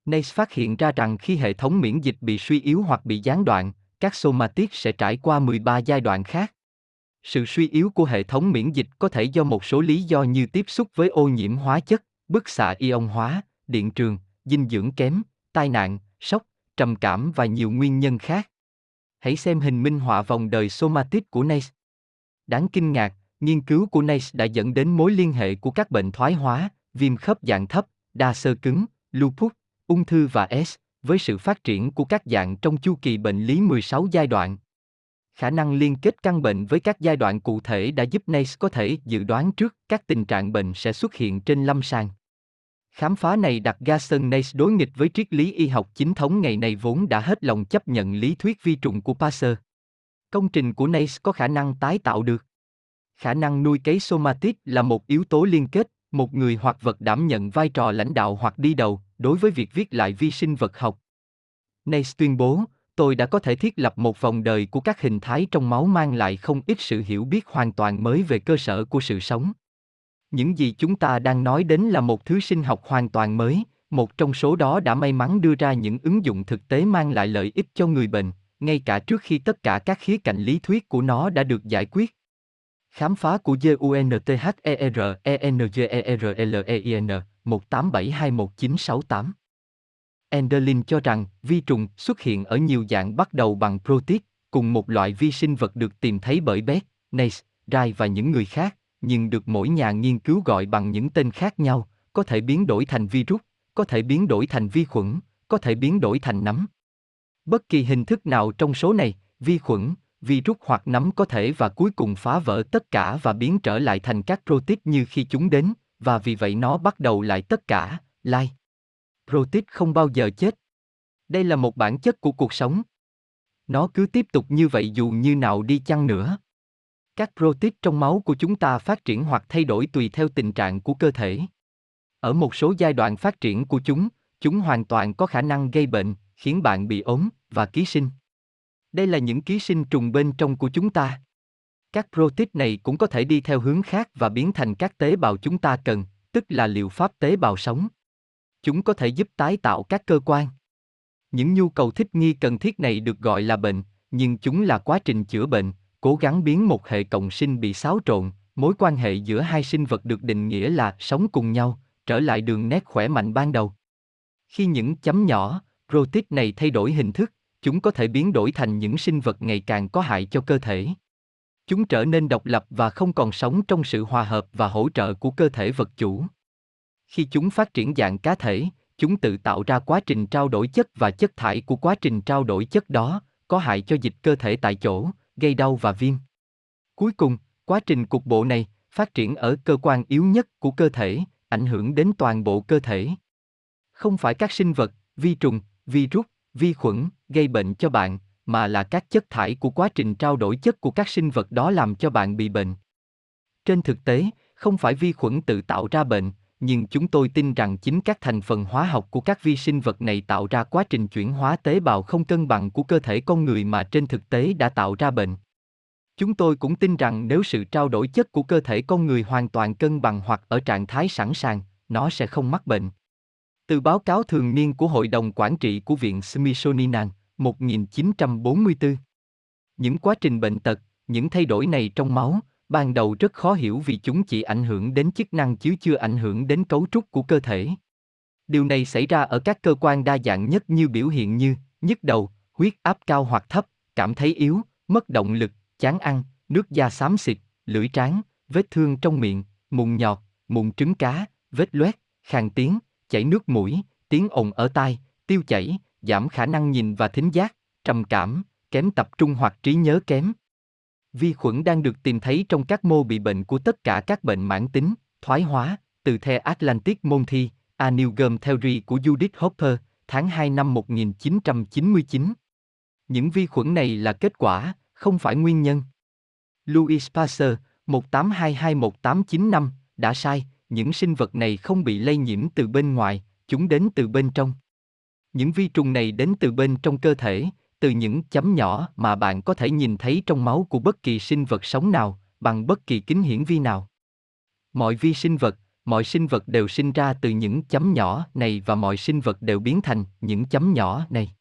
Nace phát hiện ra rằng khi hệ thống miễn dịch bị suy yếu hoặc bị gián đoạn, các somatic sẽ trải qua 13 giai đoạn khác. Sự suy yếu của hệ thống miễn dịch có thể do một số lý do như tiếp xúc với ô nhiễm hóa chất, bức xạ ion hóa, điện trường, dinh dưỡng kém, tai nạn, sốc, trầm cảm và nhiều nguyên nhân khác. Hãy xem hình minh họa vòng đời somatic của Nace. Đáng kinh ngạc, nghiên cứu của Nace đã dẫn đến mối liên hệ của các bệnh thoái hóa, viêm khớp dạng thấp, đa sơ cứng, lupus, ung thư và S, với sự phát triển của các dạng trong chu kỳ bệnh lý 16 giai đoạn. Khả năng liên kết căn bệnh với các giai đoạn cụ thể đã giúp Nace có thể dự đoán trước các tình trạng bệnh sẽ xuất hiện trên lâm sàng. Khám phá này đặt Gaston Nace đối nghịch với triết lý y học chính thống ngày nay vốn đã hết lòng chấp nhận lý thuyết vi trùng của Pasteur. Công trình của Nace có khả năng tái tạo được. Khả năng nuôi cấy somatic là một yếu tố liên kết, một người hoặc vật đảm nhận vai trò lãnh đạo hoặc đi đầu đối với việc viết lại vi sinh vật học. Nace tuyên bố, tôi đã có thể thiết lập một vòng đời của các hình thái trong máu mang lại không ít sự hiểu biết hoàn toàn mới về cơ sở của sự sống. Những gì chúng ta đang nói đến là một thứ sinh học hoàn toàn mới, một trong số đó đã may mắn đưa ra những ứng dụng thực tế mang lại lợi ích cho người bệnh, ngay cả trước khi tất cả các khía cạnh lý thuyết của nó đã được giải quyết. Khám phá của JUNTHERENGERLEIN 18721968 Enderlin cho rằng vi trùng xuất hiện ở nhiều dạng bắt đầu bằng protein, cùng một loại vi sinh vật được tìm thấy bởi Beck, Nace, Rai và những người khác, nhưng được mỗi nhà nghiên cứu gọi bằng những tên khác nhau, có thể biến đổi thành virus, có thể biến đổi thành vi khuẩn, có thể biến đổi thành nấm. Bất kỳ hình thức nào trong số này, vi khuẩn, virus hoặc nấm có thể và cuối cùng phá vỡ tất cả và biến trở lại thành các protein như khi chúng đến, và vì vậy nó bắt đầu lại tất cả, lai. Like. Protein không bao giờ chết. Đây là một bản chất của cuộc sống. Nó cứ tiếp tục như vậy dù như nào đi chăng nữa. Các protein trong máu của chúng ta phát triển hoặc thay đổi tùy theo tình trạng của cơ thể. Ở một số giai đoạn phát triển của chúng, chúng hoàn toàn có khả năng gây bệnh, khiến bạn bị ốm và ký sinh. Đây là những ký sinh trùng bên trong của chúng ta. Các protein này cũng có thể đi theo hướng khác và biến thành các tế bào chúng ta cần, tức là liệu pháp tế bào sống. Chúng có thể giúp tái tạo các cơ quan. Những nhu cầu thích nghi cần thiết này được gọi là bệnh, nhưng chúng là quá trình chữa bệnh, cố gắng biến một hệ cộng sinh bị xáo trộn, mối quan hệ giữa hai sinh vật được định nghĩa là sống cùng nhau, trở lại đường nét khỏe mạnh ban đầu. Khi những chấm nhỏ, protein này thay đổi hình thức, chúng có thể biến đổi thành những sinh vật ngày càng có hại cho cơ thể. Chúng trở nên độc lập và không còn sống trong sự hòa hợp và hỗ trợ của cơ thể vật chủ. Khi chúng phát triển dạng cá thể, chúng tự tạo ra quá trình trao đổi chất và chất thải của quá trình trao đổi chất đó, có hại cho dịch cơ thể tại chỗ, gây đau và viêm. Cuối cùng, quá trình cục bộ này phát triển ở cơ quan yếu nhất của cơ thể, ảnh hưởng đến toàn bộ cơ thể. Không phải các sinh vật, vi trùng, virus, vi khuẩn gây bệnh cho bạn, mà là các chất thải của quá trình trao đổi chất của các sinh vật đó làm cho bạn bị bệnh. Trên thực tế, không phải vi khuẩn tự tạo ra bệnh, nhưng chúng tôi tin rằng chính các thành phần hóa học của các vi sinh vật này tạo ra quá trình chuyển hóa tế bào không cân bằng của cơ thể con người mà trên thực tế đã tạo ra bệnh. Chúng tôi cũng tin rằng nếu sự trao đổi chất của cơ thể con người hoàn toàn cân bằng hoặc ở trạng thái sẵn sàng, nó sẽ không mắc bệnh. Từ báo cáo thường niên của Hội đồng Quản trị của Viện Smithsonian, 1944. Những quá trình bệnh tật, những thay đổi này trong máu, ban đầu rất khó hiểu vì chúng chỉ ảnh hưởng đến chức năng chứ chưa ảnh hưởng đến cấu trúc của cơ thể. Điều này xảy ra ở các cơ quan đa dạng nhất như biểu hiện như nhức đầu, huyết áp cao hoặc thấp, cảm thấy yếu, mất động lực, chán ăn, nước da xám xịt, lưỡi trán, vết thương trong miệng, mụn nhọt, mụn trứng cá, vết loét, khàn tiếng, chảy nước mũi, tiếng ồn ở tai, tiêu chảy, giảm khả năng nhìn và thính giác, trầm cảm, kém tập trung hoặc trí nhớ kém. Vi khuẩn đang được tìm thấy trong các mô bị bệnh của tất cả các bệnh mãn tính, thoái hóa, từ The Atlantic Monthly, A New Game Theory của Judith Hopper, tháng 2 năm 1999. Những vi khuẩn này là kết quả, không phải nguyên nhân. Louis Pasteur, 18221895, đã sai, những sinh vật này không bị lây nhiễm từ bên ngoài, chúng đến từ bên trong. Những vi trùng này đến từ bên trong cơ thể, từ những chấm nhỏ mà bạn có thể nhìn thấy trong máu của bất kỳ sinh vật sống nào, bằng bất kỳ kính hiển vi nào. Mọi vi sinh vật, mọi sinh vật đều sinh ra từ những chấm nhỏ này và mọi sinh vật đều biến thành những chấm nhỏ này.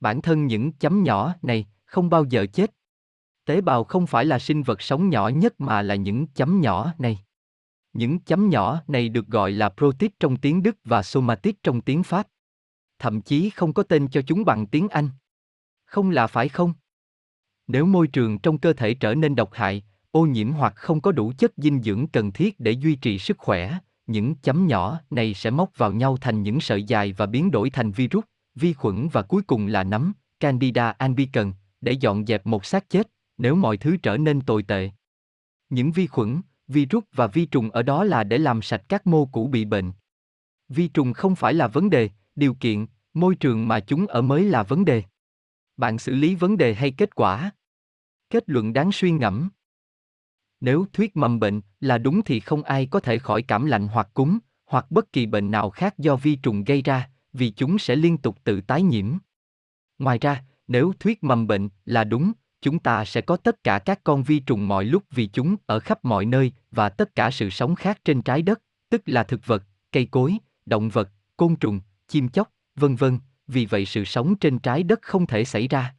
Bản thân những chấm nhỏ này không bao giờ chết. Tế bào không phải là sinh vật sống nhỏ nhất mà là những chấm nhỏ này. Những chấm nhỏ này được gọi là protit trong tiếng Đức và somatit trong tiếng Pháp. Thậm chí không có tên cho chúng bằng tiếng Anh. Không là phải không? Nếu môi trường trong cơ thể trở nên độc hại, ô nhiễm hoặc không có đủ chất dinh dưỡng cần thiết để duy trì sức khỏe, những chấm nhỏ này sẽ móc vào nhau thành những sợi dài và biến đổi thành virus, vi khuẩn và cuối cùng là nấm, Candida albicans, để dọn dẹp một xác chết, nếu mọi thứ trở nên tồi tệ. Những vi khuẩn, virus và vi trùng ở đó là để làm sạch các mô cũ bị bệnh. Vi trùng không phải là vấn đề, điều kiện, môi trường mà chúng ở mới là vấn đề. Bạn xử lý vấn đề hay kết quả? Kết luận đáng suy ngẫm. Nếu thuyết mầm bệnh là đúng thì không ai có thể khỏi cảm lạnh hoặc cúm, hoặc bất kỳ bệnh nào khác do vi trùng gây ra, vì chúng sẽ liên tục tự tái nhiễm. Ngoài ra, nếu thuyết mầm bệnh là đúng, chúng ta sẽ có tất cả các con vi trùng mọi lúc vì chúng ở khắp mọi nơi và tất cả sự sống khác trên trái đất, tức là thực vật, cây cối, động vật, côn trùng, chim chóc, vân vân, vì vậy sự sống trên trái đất không thể xảy ra.